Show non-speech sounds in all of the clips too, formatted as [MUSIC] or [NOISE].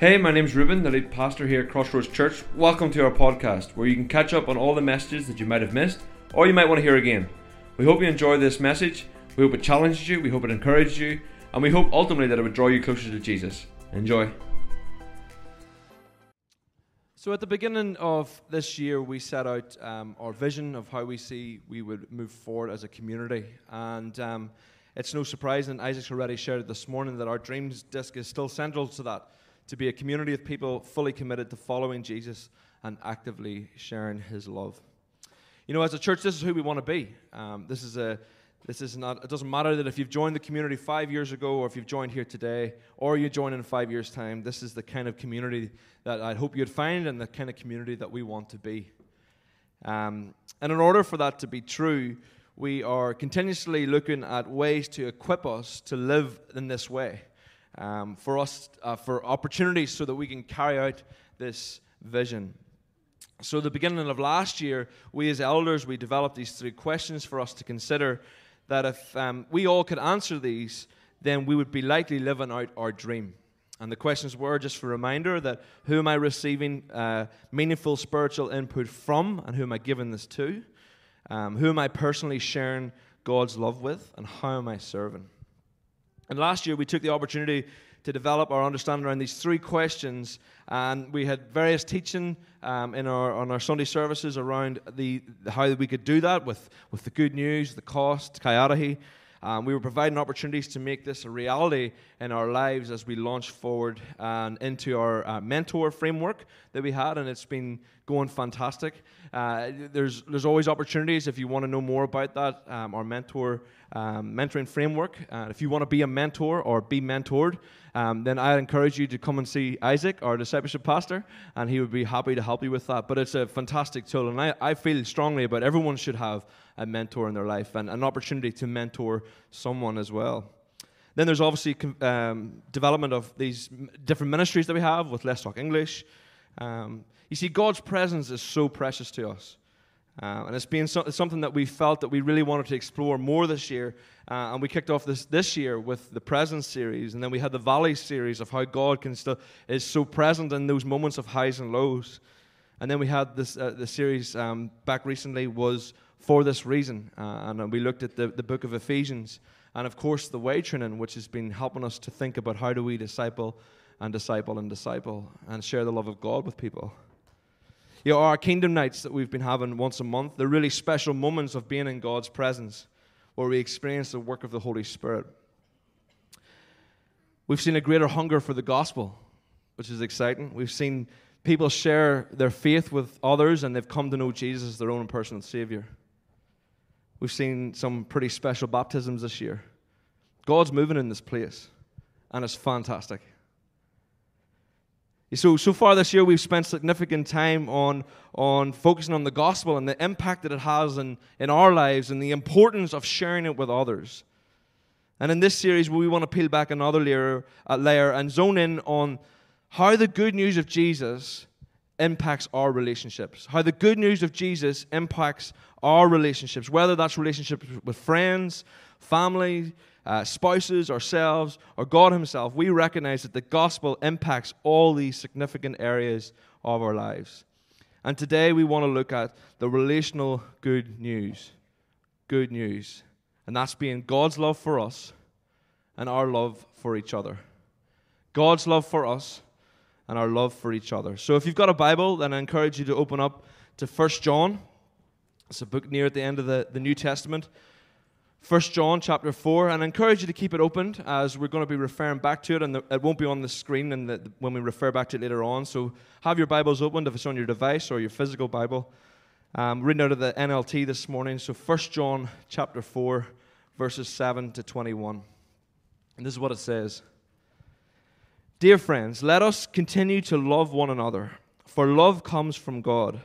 Hey, my name's Reuben, the lead pastor here at Crossroads Church. Welcome to our podcast, where you can catch up on all the messages that you might have missed or you might want to hear again. We hope you enjoy this message. We hope it challenges you, we hope it encourages you, and we hope ultimately that it would draw you closer to Jesus. Enjoy. So, at the beginning of this year, we set out um, our vision of how we see we would move forward as a community. And um, it's no surprise, and Isaac's already shared this morning, that our dreams disc is still central to that to be a community of people fully committed to following Jesus and actively sharing his love. You know, as a church, this is who we want to be. Um, this is a this is not, it doesn't matter that if you've joined the community five years ago or if you've joined here today or you join in five years' time, this is the kind of community that I hope you'd find and the kind of community that we want to be. Um, and in order for that to be true, we are continuously looking at ways to equip us to live in this way, um, for us, uh, for opportunities so that we can carry out this vision. So, the beginning of last year, we as elders, we developed these three questions for us to consider that if um, we all could answer these, then we would be likely living out our dream. And the questions were just for a reminder that who am I receiving uh, meaningful spiritual input from, and who am I giving this to? Um, who am I personally sharing God's love with, and how am I serving? And last year we took the opportunity to develop our understanding around these three questions. And we had various teaching um, in our, on our Sunday services around the, how we could do that with, with the good news, the cost, kaiarahi. Um, we were providing opportunities to make this a reality in our lives as we launch forward and into our uh, mentor framework that we had, and it's been going fantastic. Uh, there's there's always opportunities if you want to know more about that. Um, our mentor um, mentoring framework. Uh, if you want to be a mentor or be mentored, um, then I encourage you to come and see Isaac, our discipleship pastor, and he would be happy to help you with that. But it's a fantastic tool, and I, I feel strongly about everyone should have a mentor in their life and an opportunity to mentor someone as well. Then there's obviously um, development of these different ministries that we have with Let's Talk English. Um, you see, God's presence is so precious to us. Uh, and it's been so, something that we felt that we really wanted to explore more this year. Uh, and we kicked off this this year with the Presence series, and then we had the Valley series of how God can still is so present in those moments of highs and lows. And then we had this uh, the series um, back recently was for this reason, uh, and we looked at the, the book of Ephesians, and of course the way training, which has been helping us to think about how do we disciple and disciple and disciple and share the love of God with people. You know, our kingdom nights that we've been having once a month, they're really special moments of being in God's presence where we experience the work of the Holy Spirit. We've seen a greater hunger for the gospel, which is exciting. We've seen people share their faith with others and they've come to know Jesus as their own personal Savior. We've seen some pretty special baptisms this year. God's moving in this place, and it's fantastic. So, so far this year, we've spent significant time on, on focusing on the gospel and the impact that it has in, in our lives and the importance of sharing it with others. And in this series, we want to peel back another layer, uh, layer and zone in on how the good news of Jesus impacts our relationships, how the good news of Jesus impacts our relationships, whether that's relationships with friends, family, uh, spouses, ourselves, or God Himself, we recognize that the gospel impacts all these significant areas of our lives. And today we want to look at the relational good news. Good news. And that's being God's love for us and our love for each other. God's love for us and our love for each other. So if you've got a Bible, then I encourage you to open up to 1 John. It's a book near at the end of the, the New Testament. 1 John chapter 4, and I encourage you to keep it opened as we're going to be referring back to it, and it won't be on the screen and the, when we refer back to it later on. So have your Bibles opened if it's on your device or your physical Bible. Um, reading out of the NLT this morning. So 1 John chapter 4, verses 7 to 21. And this is what it says Dear friends, let us continue to love one another, for love comes from God.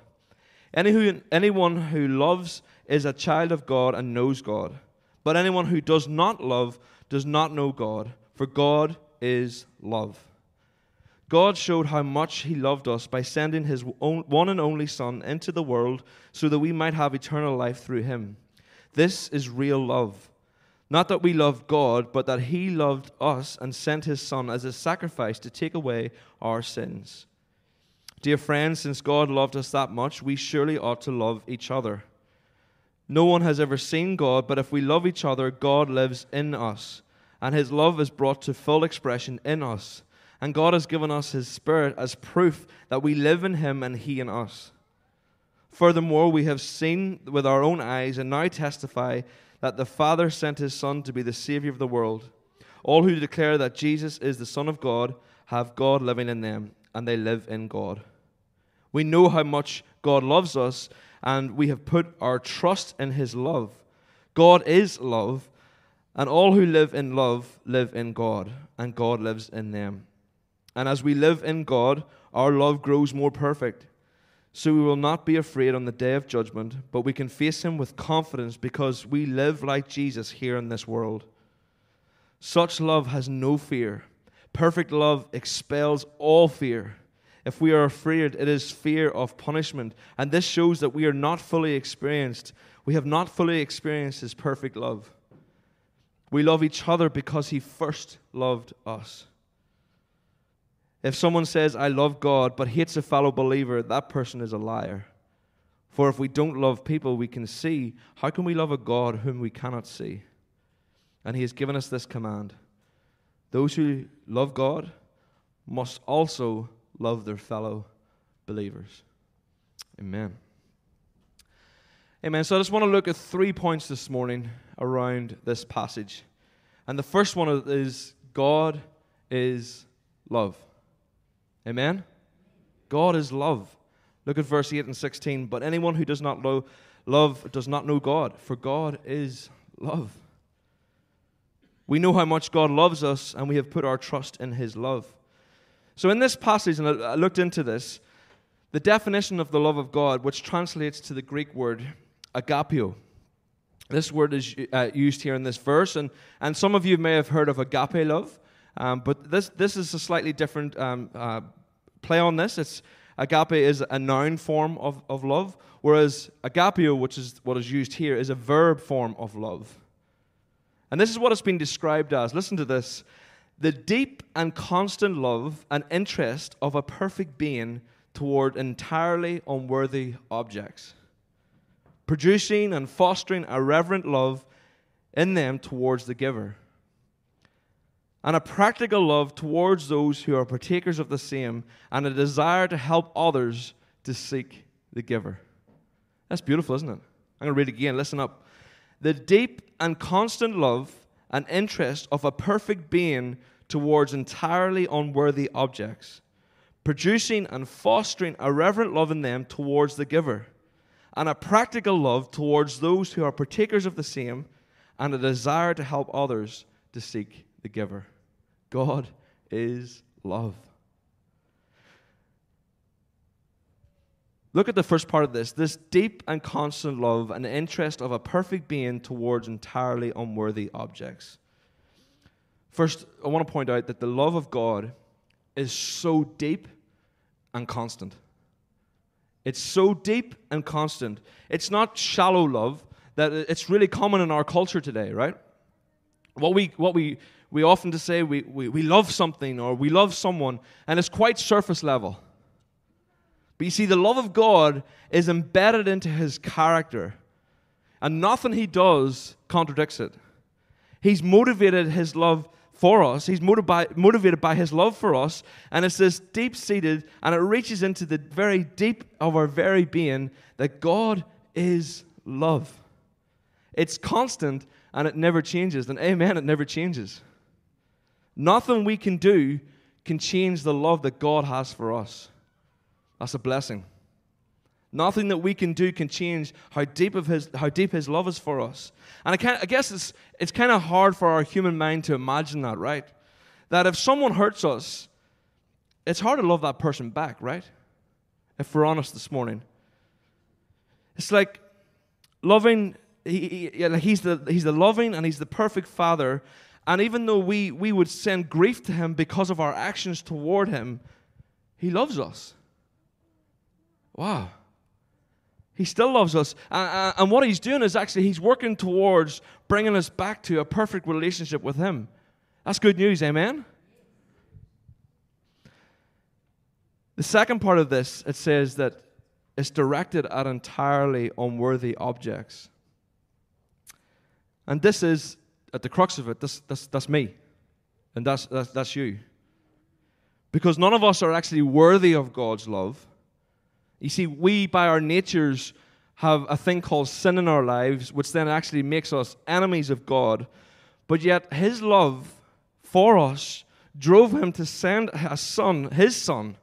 Anyone who loves is a child of God and knows God. But anyone who does not love does not know God, for God is love. God showed how much He loved us by sending His one and only Son into the world so that we might have eternal life through Him. This is real love. Not that we love God, but that He loved us and sent His Son as a sacrifice to take away our sins. Dear friends, since God loved us that much, we surely ought to love each other. No one has ever seen God, but if we love each other, God lives in us, and His love is brought to full expression in us. And God has given us His Spirit as proof that we live in Him and He in us. Furthermore, we have seen with our own eyes and now testify that the Father sent his Son to be the Savior of the world. All who declare that Jesus is the Son of God have God living in them, and they live in God. We know how much God loves us, and we have put our trust in his love. God is love, and all who live in love live in God, and God lives in them. And as we live in God, our love grows more perfect. So we will not be afraid on the day of judgment, but we can face him with confidence because we live like Jesus here in this world. Such love has no fear. Perfect love expels all fear. If we are afraid, it is fear of punishment. And this shows that we are not fully experienced. We have not fully experienced his perfect love. We love each other because he first loved us. If someone says, I love God, but hates a fellow believer, that person is a liar. For if we don't love people we can see, how can we love a God whom we cannot see? And He has given us this command those who love God must also love their fellow believers. Amen. Amen. So I just want to look at three points this morning around this passage. And the first one is God is love. Amen? God is love. Look at verse 8 and 16. But anyone who does not know love does not know God, for God is love. We know how much God loves us, and we have put our trust in his love. So, in this passage, and I looked into this, the definition of the love of God, which translates to the Greek word agapeo, this word is uh, used here in this verse, and, and some of you may have heard of agape love. Um, but this, this is a slightly different um, uh, play on this. It's, agape is a noun form of, of love, whereas agapio, which is what is used here, is a verb form of love. And this is what it's been described as. Listen to this the deep and constant love and interest of a perfect being toward entirely unworthy objects, producing and fostering a reverent love in them towards the giver and a practical love towards those who are partakers of the same, and a desire to help others to seek the giver. That's beautiful, isn't it? I'm going to read again. Listen up. The deep and constant love and interest of a perfect being towards entirely unworthy objects, producing and fostering a reverent love in them towards the giver, and a practical love towards those who are partakers of the same, and a desire to help others to seek the giver. God is love. Look at the first part of this this deep and constant love and interest of a perfect being towards entirely unworthy objects. First, I want to point out that the love of God is so deep and constant. It's so deep and constant. It's not shallow love that it's really common in our culture today, right? What we, what we we often to say we, we, we love something or we love someone, and it's quite surface level. But you see, the love of God is embedded into his character, and nothing he does contradicts it. He's motivated his love for us, he's motivated by his love for us, and it's this deep seated, and it reaches into the very deep of our very being that God is love. It's constant and it never changes. And amen, it never changes. Nothing we can do can change the love that God has for us. That's a blessing. Nothing that we can do can change how deep of his how deep his love is for us. And I, I guess it's it's kind of hard for our human mind to imagine that, right? That if someone hurts us, it's hard to love that person back, right? If we're honest this morning, it's like loving. He, he, he's the he's the loving and he's the perfect father, and even though we, we would send grief to him because of our actions toward him, he loves us. Wow. He still loves us. And what he's doing is actually he's working towards bringing us back to a perfect relationship with him. That's good news, amen? The second part of this, it says that it's directed at entirely unworthy objects. And this is, at the crux of it, this, this, that's me. And that's, that's, that's you. Because none of us are actually worthy of God's love. You see, we, by our natures, have a thing called sin in our lives, which then actually makes us enemies of God. But yet, His love for us drove Him to send a Son, His Son,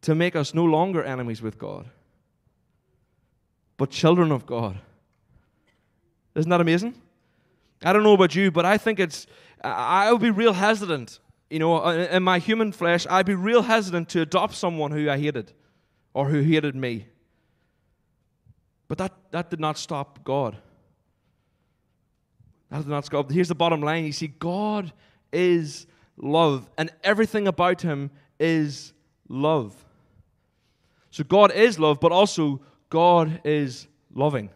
to make us no longer enemies with God, but children of God. Isn't that amazing? I don't know about you, but I think it's, I would be real hesitant. You know, in my human flesh, I'd be real hesitant to adopt someone who I hated or who hated me. But that, that did not stop God. That did not stop. Here's the bottom line you see, God is love, and everything about him is love. So God is love, but also God is loving.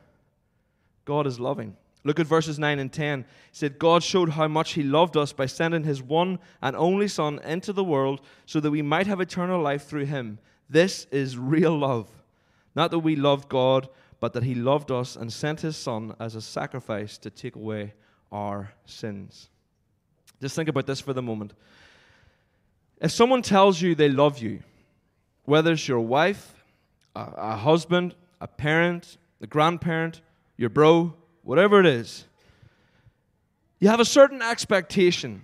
God is loving. Look at verses 9 and 10. He said, God showed how much He loved us by sending His one and only Son into the world so that we might have eternal life through Him. This is real love. Not that we loved God, but that He loved us and sent His Son as a sacrifice to take away our sins. Just think about this for the moment. If someone tells you they love you, whether it's your wife, a, a husband, a parent, a grandparent, your bro, whatever it is, you have a certain expectation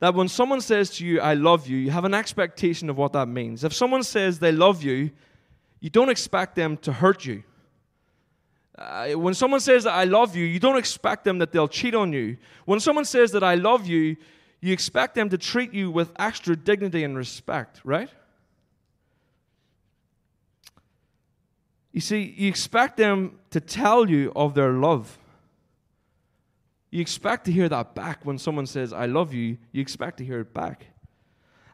that when someone says to you, I love you, you have an expectation of what that means. If someone says they love you, you don't expect them to hurt you. Uh, when someone says that I love you, you don't expect them that they'll cheat on you. When someone says that I love you, you expect them to treat you with extra dignity and respect, right? You see, you expect them to tell you of their love. You expect to hear that back when someone says, I love you. You expect to hear it back.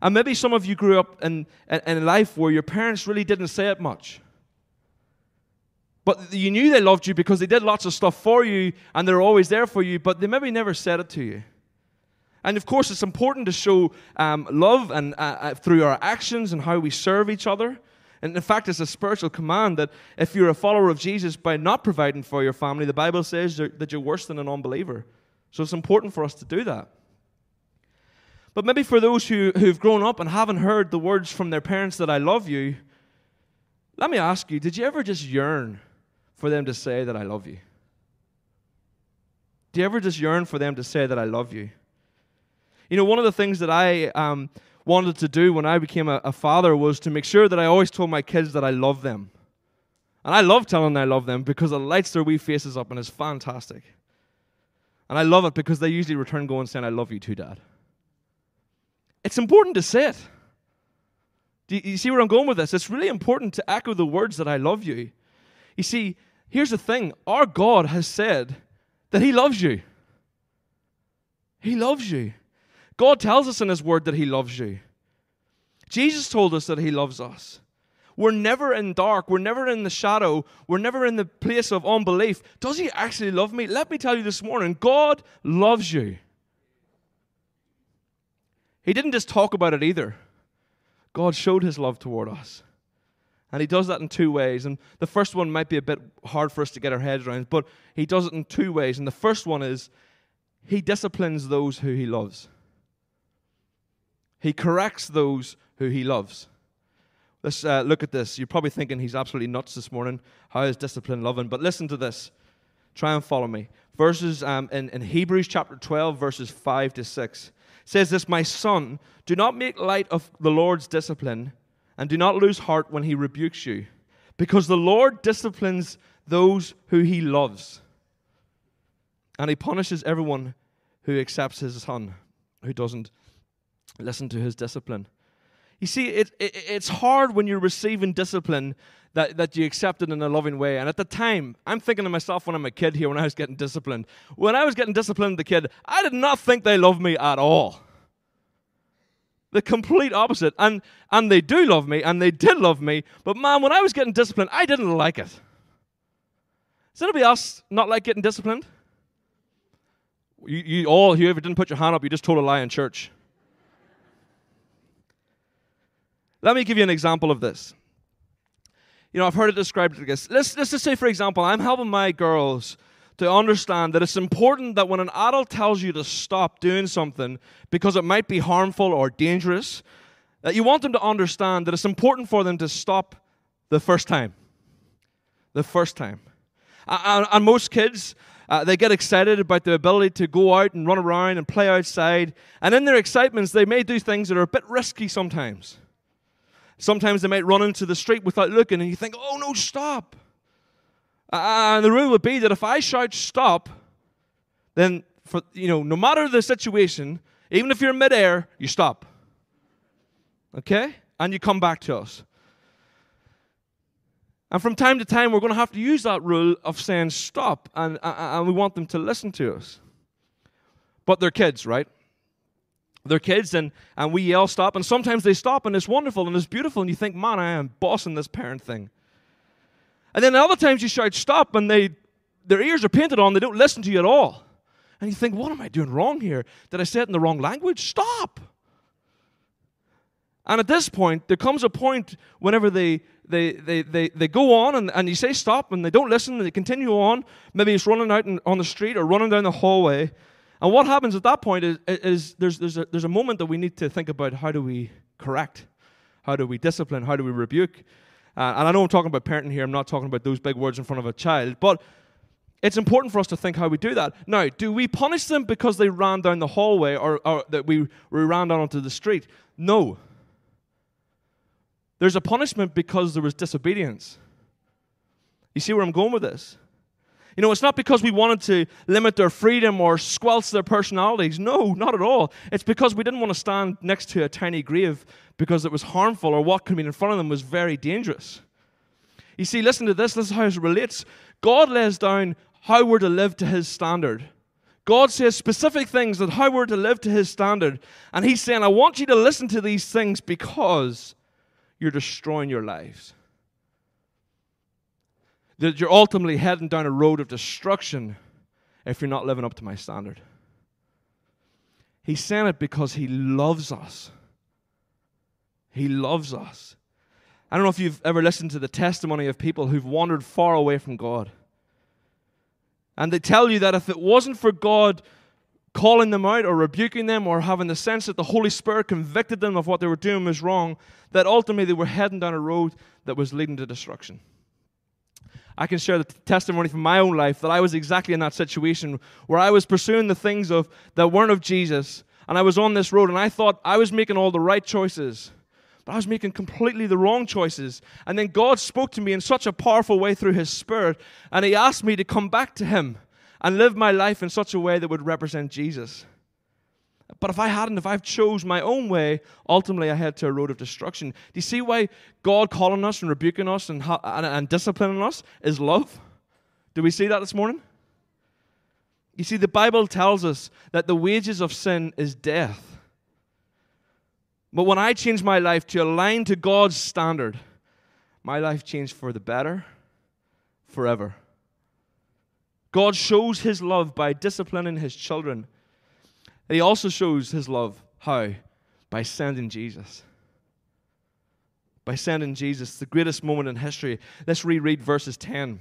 And maybe some of you grew up in, in, in life where your parents really didn't say it much. But you knew they loved you because they did lots of stuff for you and they're always there for you, but they maybe never said it to you. And of course, it's important to show um, love and uh, uh, through our actions and how we serve each other. And in fact, it's a spiritual command that if you're a follower of Jesus by not providing for your family, the Bible says that you're worse than an unbeliever. So it's important for us to do that. But maybe for those who, who've grown up and haven't heard the words from their parents that I love you, let me ask you did you ever just yearn for them to say that I love you? Do you ever just yearn for them to say that I love you? You know, one of the things that I um, wanted to do when I became a, a father was to make sure that I always told my kids that I love them. And I love telling them I love them because it lights their wee faces up and it's fantastic. And I love it because they usually return going saying, I love you too, Dad. It's important to say it. Do you see where I'm going with this? It's really important to echo the words that I love you. You see, here's the thing our God has said that He loves you. He loves you. God tells us in His Word that He loves you. Jesus told us that He loves us. We're never in dark. We're never in the shadow. We're never in the place of unbelief. Does He actually love me? Let me tell you this morning God loves you. He didn't just talk about it either. God showed His love toward us. And He does that in two ways. And the first one might be a bit hard for us to get our heads around, but He does it in two ways. And the first one is He disciplines those who He loves. He corrects those who he loves. Let's uh, look at this. You're probably thinking he's absolutely nuts this morning. How is discipline loving? But listen to this. Try and follow me. Verses um, in, in Hebrews chapter 12, verses 5 to 6 says this My son, do not make light of the Lord's discipline, and do not lose heart when he rebukes you, because the Lord disciplines those who he loves, and he punishes everyone who accepts his son, who doesn't Listen to his discipline. You see, it, it, it's hard when you're receiving discipline that, that you accept it in a loving way. And at the time, I'm thinking to myself when I'm a kid here, when I was getting disciplined. When I was getting disciplined, the kid, I did not think they loved me at all. The complete opposite. And, and they do love me, and they did love me. But man, when I was getting disciplined, I didn't like it. Does anybody else not like getting disciplined? You, you all, whoever didn't put your hand up, you just told a lie in church. Let me give you an example of this. You know, I've heard it described like this. Let's, let's just say, for example, I'm helping my girls to understand that it's important that when an adult tells you to stop doing something because it might be harmful or dangerous, that you want them to understand that it's important for them to stop the first time. The first time. And, most kids, uh, they get excited about the ability to go out and run around and play outside. And in their excitements, they may do things that are a bit risky sometimes. Sometimes they might run into the street without looking, and you think, oh no, stop. And the rule would be that if I shout stop, then for you know, no matter the situation, even if you're in midair, you stop. Okay? And you come back to us. And from time to time, we're going to have to use that rule of saying stop, and, and we want them to listen to us. But they're kids, right? They're kids, and, and we yell stop, and sometimes they stop, and it's wonderful and it's beautiful, and you think, man, I am bossing this parent thing. And then other times you shout stop and they their ears are painted on, they don't listen to you at all. And you think, what am I doing wrong here? Did I say it in the wrong language? Stop. And at this point, there comes a point whenever they they, they, they, they go on and, and you say stop and they don't listen and they continue on. Maybe it's running out on the street or running down the hallway. And what happens at that point is, is there's, there's, a, there's a moment that we need to think about how do we correct? How do we discipline? How do we rebuke? Uh, and I know I'm talking about parenting here, I'm not talking about those big words in front of a child, but it's important for us to think how we do that. Now, do we punish them because they ran down the hallway or, or that we, we ran down onto the street? No. There's a punishment because there was disobedience. You see where I'm going with this? You know, it's not because we wanted to limit their freedom or squelch their personalities. No, not at all. It's because we didn't want to stand next to a tiny grave because it was harmful or what could be in front of them was very dangerous. You see, listen to this. This is how it relates. God lays down how we're to live to his standard. God says specific things that how we're to live to his standard. And he's saying, I want you to listen to these things because you're destroying your lives that you're ultimately heading down a road of destruction if you're not living up to my standard. He's saying it because he loves us. He loves us. I don't know if you've ever listened to the testimony of people who've wandered far away from God. And they tell you that if it wasn't for God calling them out or rebuking them or having the sense that the Holy Spirit convicted them of what they were doing was wrong, that ultimately they were heading down a road that was leading to destruction. I can share the testimony from my own life that I was exactly in that situation where I was pursuing the things of that weren't of Jesus, and I was on this road, and I thought I was making all the right choices, but I was making completely the wrong choices. And then God spoke to me in such a powerful way through His Spirit, and He asked me to come back to Him and live my life in such a way that would represent Jesus. But if I hadn't, if I've chose my own way, ultimately I head to a road of destruction. Do you see why God calling us and rebuking us and, and, and disciplining us is love? Do we see that this morning? You see, the Bible tells us that the wages of sin is death. But when I changed my life to align to God's standard, my life changed for the better forever. God shows his love by disciplining his children he also shows his love. How? By sending Jesus. By sending Jesus, the greatest moment in history. Let's reread verses 10.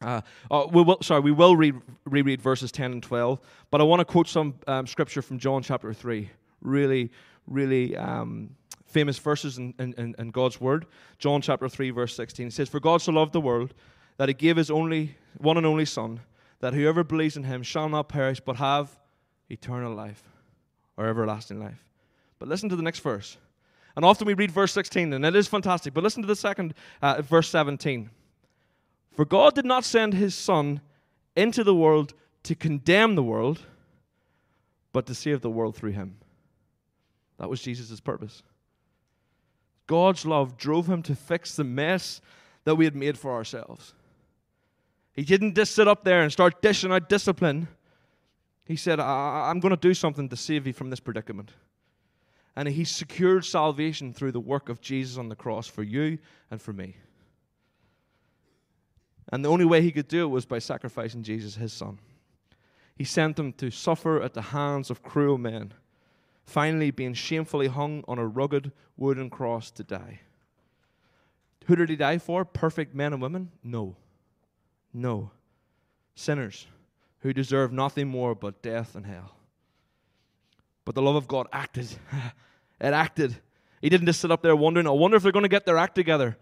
Uh, uh, we will, sorry, we will read, reread verses 10 and 12, but I want to quote some um, scripture from John chapter 3. Really, really um, famous verses in, in, in God's word. John chapter 3, verse 16 it says, For God so loved the world that he gave his only, one and only Son, that whoever believes in him shall not perish but have eternal life or everlasting life. But listen to the next verse. And often we read verse 16, and it is fantastic. But listen to the second, uh, verse 17. For God did not send his Son into the world to condemn the world, but to save the world through him. That was Jesus' purpose. God's love drove him to fix the mess that we had made for ourselves. He didn't just sit up there and start dishing out discipline. He said, I- am going to do something to save you from this predicament. And he secured salvation through the work of Jesus on the cross for you and for me. And the only way he could do it was by sacrificing Jesus, his son. He sent him to suffer at the hands of cruel men, finally being shamefully hung on a rugged wooden cross to die. Who did he die for? Perfect men and women? No. No. Sinners who deserve nothing more but death and hell. But the love of God acted. [LAUGHS] it acted. He didn't just sit up there wondering, I wonder if they're going to get their act together.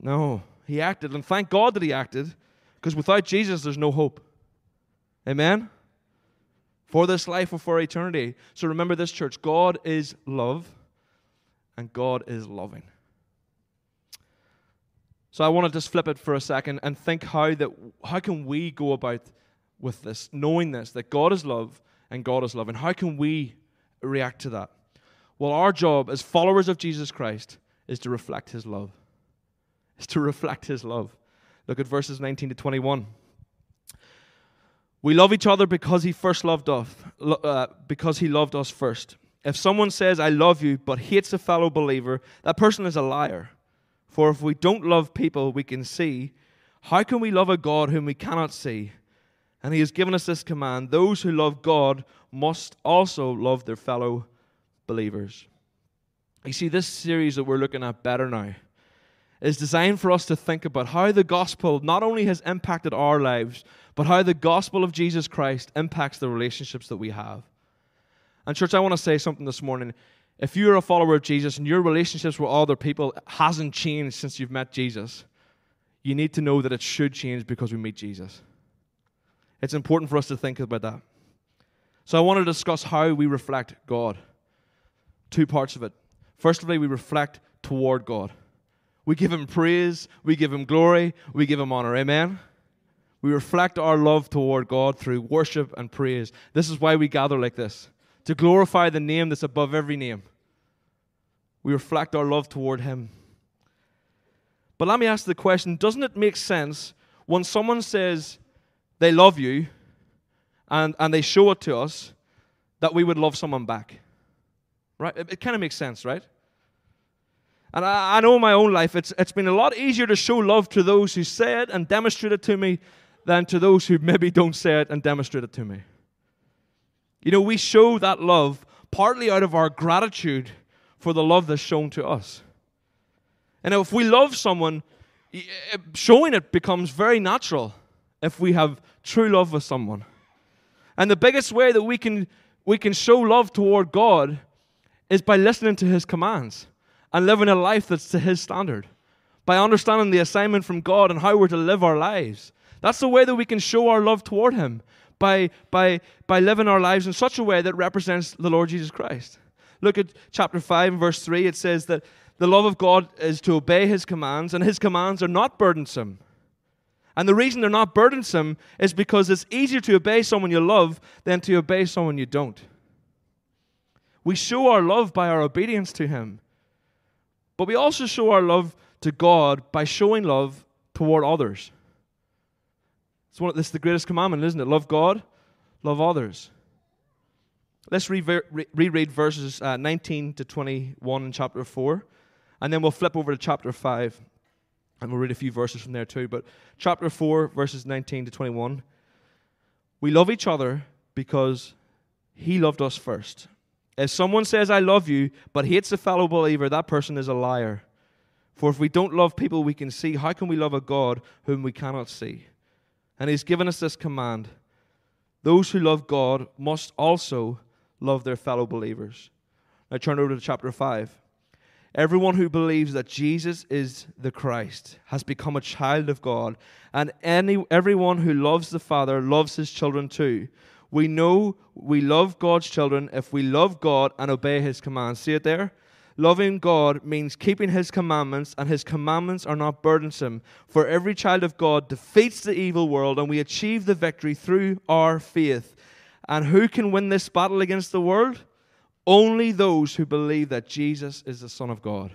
No, he acted. And thank God that he acted, because without Jesus, there's no hope. Amen? For this life or for eternity. So remember this, church God is love, and God is loving. So I want to just flip it for a second and think how that how can we go about with this, knowing this that God is love and God is love, and how can we react to that? Well, our job as followers of Jesus Christ is to reflect His love. Is to reflect His love. Look at verses 19 to 21. We love each other because He first loved us, uh, because He loved us first. If someone says, I love you, but hates a fellow believer, that person is a liar. For if we don't love people we can see, how can we love a God whom we cannot see? And he has given us this command those who love God must also love their fellow believers. You see, this series that we're looking at better now is designed for us to think about how the gospel not only has impacted our lives, but how the gospel of Jesus Christ impacts the relationships that we have. And, church, I want to say something this morning if you're a follower of Jesus and your relationships with other people hasn't changed since you've met Jesus, you need to know that it should change because we meet Jesus. It's important for us to think about that. So I want to discuss how we reflect God. Two parts of it. Firstly, we reflect toward God. We give him praise, we give him glory, we give him honor. Amen. We reflect our love toward God through worship and praise. This is why we gather like this to glorify the name that's above every name we reflect our love toward Him. But let me ask the question doesn't it make sense when someone says they love you and, and they show it to us that we would love someone back? Right? It, it kind of makes sense, right? And I, I, know in my own life, it's, it's been a lot easier to show love to those who say it and demonstrate it to me than to those who [LAUGHS] maybe don't say it and demonstrate it to me. You know, we show that love partly out of our gratitude for the love that's shown to us. And if we love someone, eh, showing it becomes very natural if we have true love for someone. And the biggest way that we can, we can show love toward God is by listening to His commands and living a life that's to His standard. By understanding the assignment from God and how we're to live our lives. That's the way that we can show our love toward Him, by, by, by living our lives in such a way that represents the Lord Jesus Christ. Look at chapter 5 and verse 3. It says that the love of God is to obey his commands, and his commands are not burdensome. And the reason they're not burdensome is because it's easier to obey someone you love than to obey someone you don't. We show our love by our obedience to him. But we also show our love to God by showing love toward others. It's one, this is the greatest commandment, isn't it? Love God, love others. Let's reread re- verses uh, 19 to 21 in chapter 4, and then we'll flip over to chapter 5, and we'll read a few verses from there too. But chapter 4, verses 19 to 21. We love each other because he loved us first. If someone says, I love you, but hates a fellow believer, that person is a liar. For if we don't love people we can see, how can we love a God whom we cannot see? And he's given us this command those who love God must also love their fellow believers. Now turn over to chapter 5. Everyone who believes that Jesus is the Christ has become a child of God, and any, everyone who loves the Father loves his children too. We know we love God's children if we love God and obey his commands. See it there? Loving God means keeping his commandments, and his commandments are not burdensome. For every child of God defeats the evil world, and we achieve the victory through our faith. And who can win this battle against the world? Only those who believe that Jesus is the Son of God.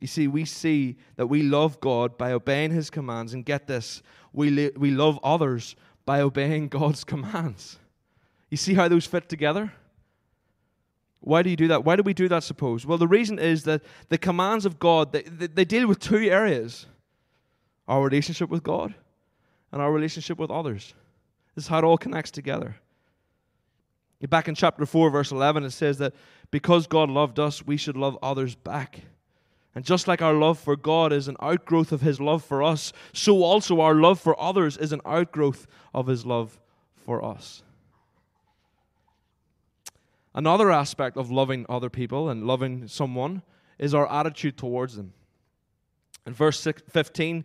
You see, we see that we love God by obeying His commands, and get this, we, li- we love others by obeying God's commands. You see how those fit together? Why do you do that? Why do we do that, suppose? Well, the reason is that the commands of God, they, they, they deal with two areas our relationship with God and our relationship with others. This is how it all connects together. Back in chapter 4, verse 11, it says that because God loved us, we should love others back. And just like our love for God is an outgrowth of His love for us, so also our love for others is an outgrowth of His love for us. Another aspect of loving other people and loving someone is our attitude towards them. In verse 15,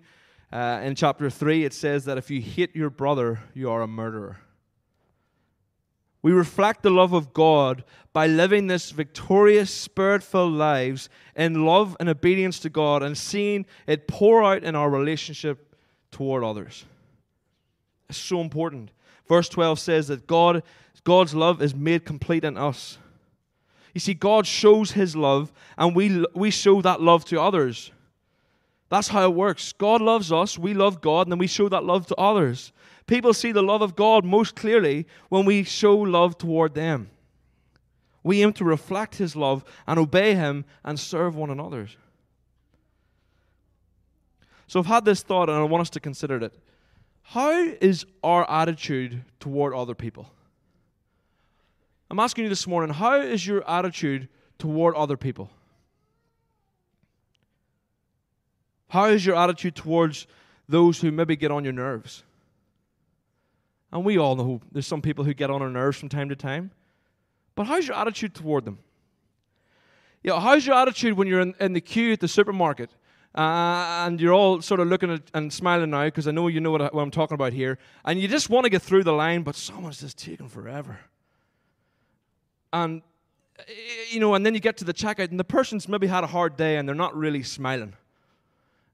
uh, in chapter 3, it says that if you hate your brother, you are a murderer. We reflect the love of God by living this victorious, spirit filled lives in love and obedience to God and seeing it pour out in our relationship toward others. It's so important. Verse 12 says that God, God's love is made complete in us. You see, God shows his love, and we, we show that love to others. That's how it works. God loves us, we love God, and then we show that love to others. People see the love of God most clearly when we show love toward them. We aim to reflect His love and obey Him and serve one another. So I've had this thought and I want us to consider it. How is our attitude toward other people? I'm asking you this morning, how is your attitude toward other people? How is your attitude towards those who maybe get on your nerves? And we all know there's some people who get on our nerves from time to time. But how's your attitude toward them? You know, how's your attitude when you're in, in the queue at the supermarket uh, and you're all sort of looking at, and smiling now because I know you know what, I, what I'm talking about here, and you just want to get through the line, but someone's just taking forever. And you know, and then you get to the checkout, and the person's maybe had a hard day, and they're not really smiling.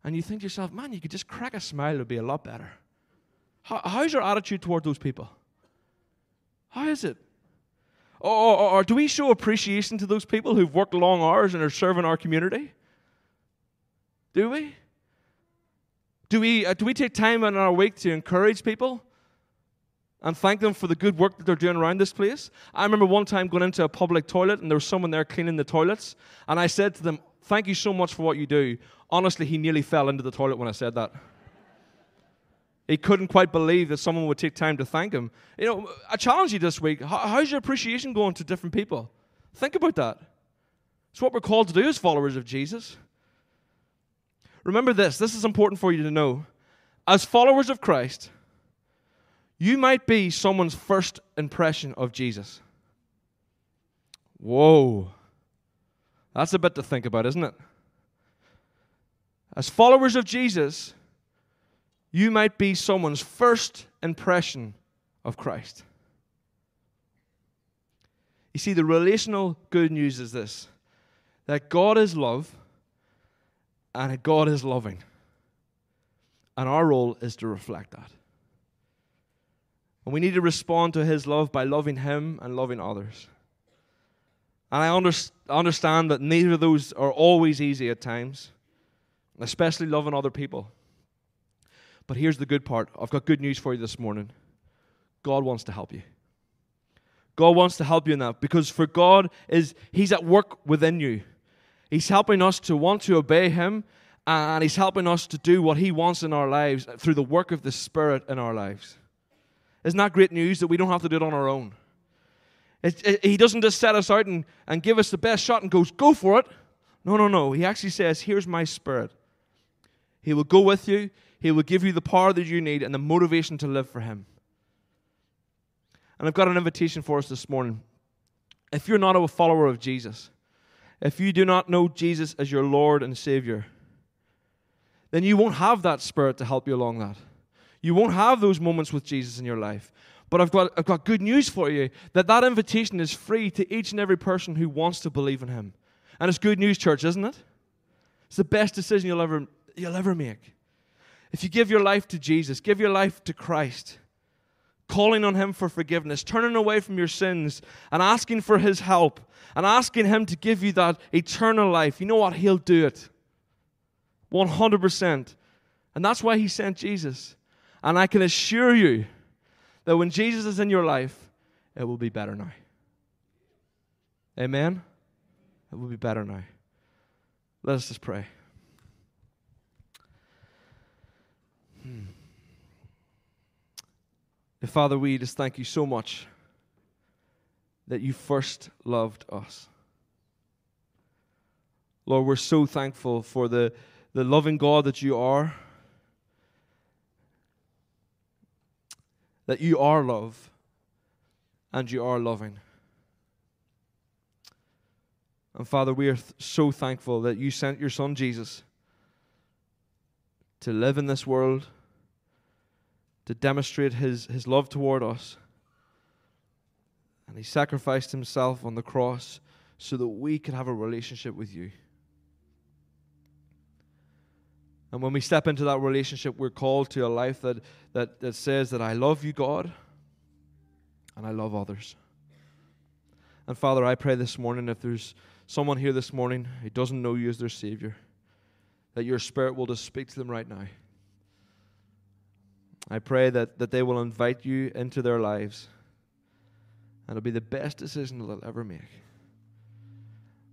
And you think to yourself, man, you could just crack a smile, it would be a lot better. How, how's your attitude toward those people? How is it? Or, or, or, do we show appreciation to those people who've worked long hours and are serving our community? Do we? Do we, uh, do we take time in our week to encourage people and thank them for the good work that they're doing around this place? I remember one time going into a public toilet and there was someone there cleaning the toilets, and I said to them, Thank you so much for what you do. Honestly, he nearly fell into the toilet when I said that. He couldn't quite believe that someone would take time to thank him. You know, I challenge you this week how's your appreciation going to different people? Think about that. It's what we're called to do as followers of Jesus. Remember this this is important for you to know. As followers of Christ, you might be someone's first impression of Jesus. Whoa. That's a bit to think about, isn't it? As followers of Jesus, you might be someone's first impression of Christ. You see, the relational good news is this that God is love and God is loving. And our role is to reflect that. And we need to respond to His love by loving Him and loving others. And I under- understand that neither of those are always easy at times, especially loving other people. But here's the good part I've got good news for you this morning God wants to help you. God wants to help you in that because for God is He's at work within you. He's helping us to want to obey Him and He's helping us to do what He wants in our lives through the work of the Spirit in our lives. Isn't that great news that we don't have to do it on our own? It, it, he doesn't just set us out and, and give us the best shot and goes, go for it. No, no, no. He actually says, here's my Spirit. He will go with you, he will give you the power that you need and the motivation to live for Him. And I've got an invitation for us this morning. If you're not a follower of Jesus, if you do not know Jesus as your Lord and Savior, then you won't have that Spirit to help you along that. You won't have those moments with Jesus in your life. But I've got, I've got good news for you that that invitation is free to each and every person who wants to believe in Him. And it's good news, church, isn't it? It's the best decision you'll ever, you'll ever make. If you give your life to Jesus, give your life to Christ, calling on Him for forgiveness, turning away from your sins, and asking for His help, and asking Him to give you that eternal life, you know what? He'll do it. 100%. And that's why He sent Jesus. And I can assure you that when Jesus is in your life, it will be better now. Amen? It will be better now. Let us just pray. Father, we just thank you so much that you first loved us. Lord, we're so thankful for the, the loving God that you are, that you are love, and you are loving. And Father, we are th- so thankful that you sent your Son Jesus to live in this world, to demonstrate his, his love toward us. And he sacrificed himself on the cross so that we could have a relationship with you. And when we step into that relationship, we're called to a life that, that, that says that I love you, God, and I love others. And Father, I pray this morning if there's someone here this morning who doesn't know you as their Savior, that your Spirit will just speak to them right now. I pray that, that they will invite you into their lives. And it'll be the best decision they'll ever make.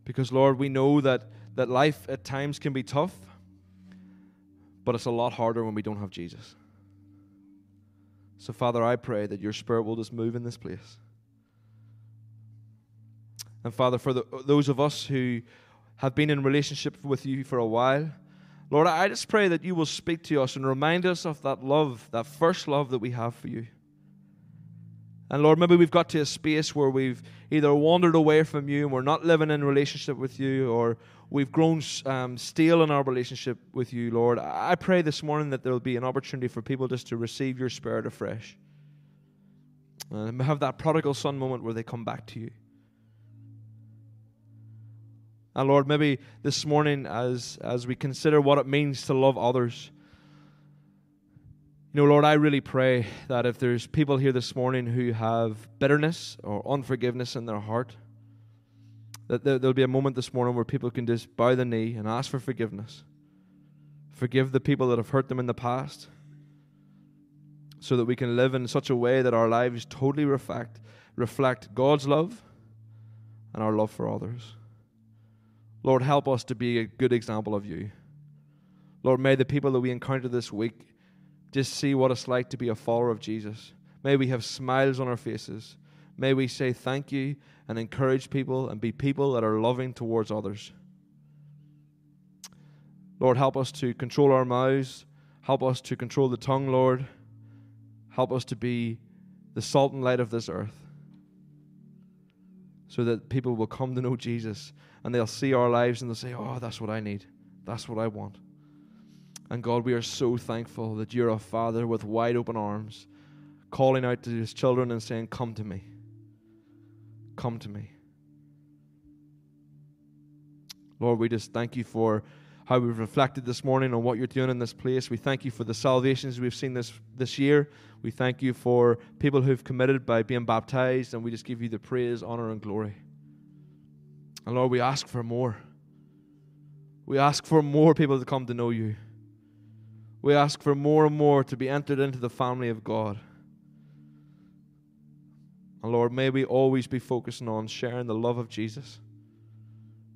Because, Lord, we know that, that life at times can be tough, but it's a lot harder when we don't have Jesus. So, Father, I pray that your Spirit will just move in this place. And Father, for the, those of us who have been in relationship with you for a while, Lord, I just pray that you will speak to us and remind us of that love, that first love that we have for you. And Lord, maybe we've got to a space where we've either wandered away from you and we're not living in relationship with you, or we've grown um, stale in our relationship with you, Lord. I pray this morning that there will be an opportunity for people just to receive your spirit afresh and have that prodigal son moment where they come back to you. And Lord, maybe this morning, as, as we consider what it means to love others, you know, Lord, I really pray that if there's people here this morning who have bitterness or unforgiveness in their heart, that there, will be a moment this morning where people can just bow the knee and ask for forgiveness. Forgive the people that have hurt them in the past so that we can live in such a way that our lives totally reflect, reflect God's love and our love for others. Lord, help us to be a good example of you. Lord, may the people that we encounter this week just see what it's like to be a follower of Jesus. May we have smiles on our faces. May we say thank you and encourage people and be people that are loving towards others. Lord, help us to control our mouths. Help us to control the tongue, Lord. Help us to be the salt and light of this earth so that people will come to know Jesus and they'll see our lives and they'll say, Oh, that's what I need. That's what I want. And God, we are so thankful that you're a father with wide open arms, calling out to his children and saying, Come to me. Come to me. Lord, we just thank you for how we've reflected this morning on what you're doing in this place. We thank you for the salvations we've seen this, this year. We thank you for people who've committed by being baptized, and we just give you the praise, honor, and glory. And Lord, we ask for more. We ask for more people to come to know you. We ask for more and more to be entered into the family of God. And Lord, may we always be focusing on sharing the love of Jesus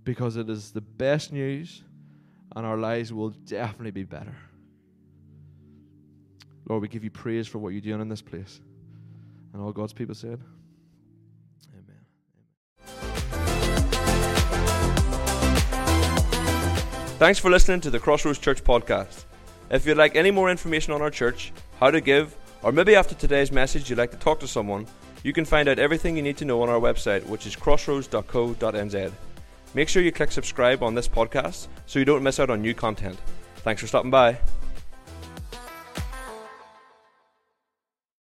because it is the best news and our lives will definitely be better. Lord, we give you praise for what you're doing in this place. And all God's people said, Amen. Thanks for listening to the Crossroads Church podcast. If you'd like any more information on our church, how to give, or maybe after today's message you'd like to talk to someone, you can find out everything you need to know on our website, which is crossroads.co.nz. Make sure you click subscribe on this podcast so you don't miss out on new content. Thanks for stopping by.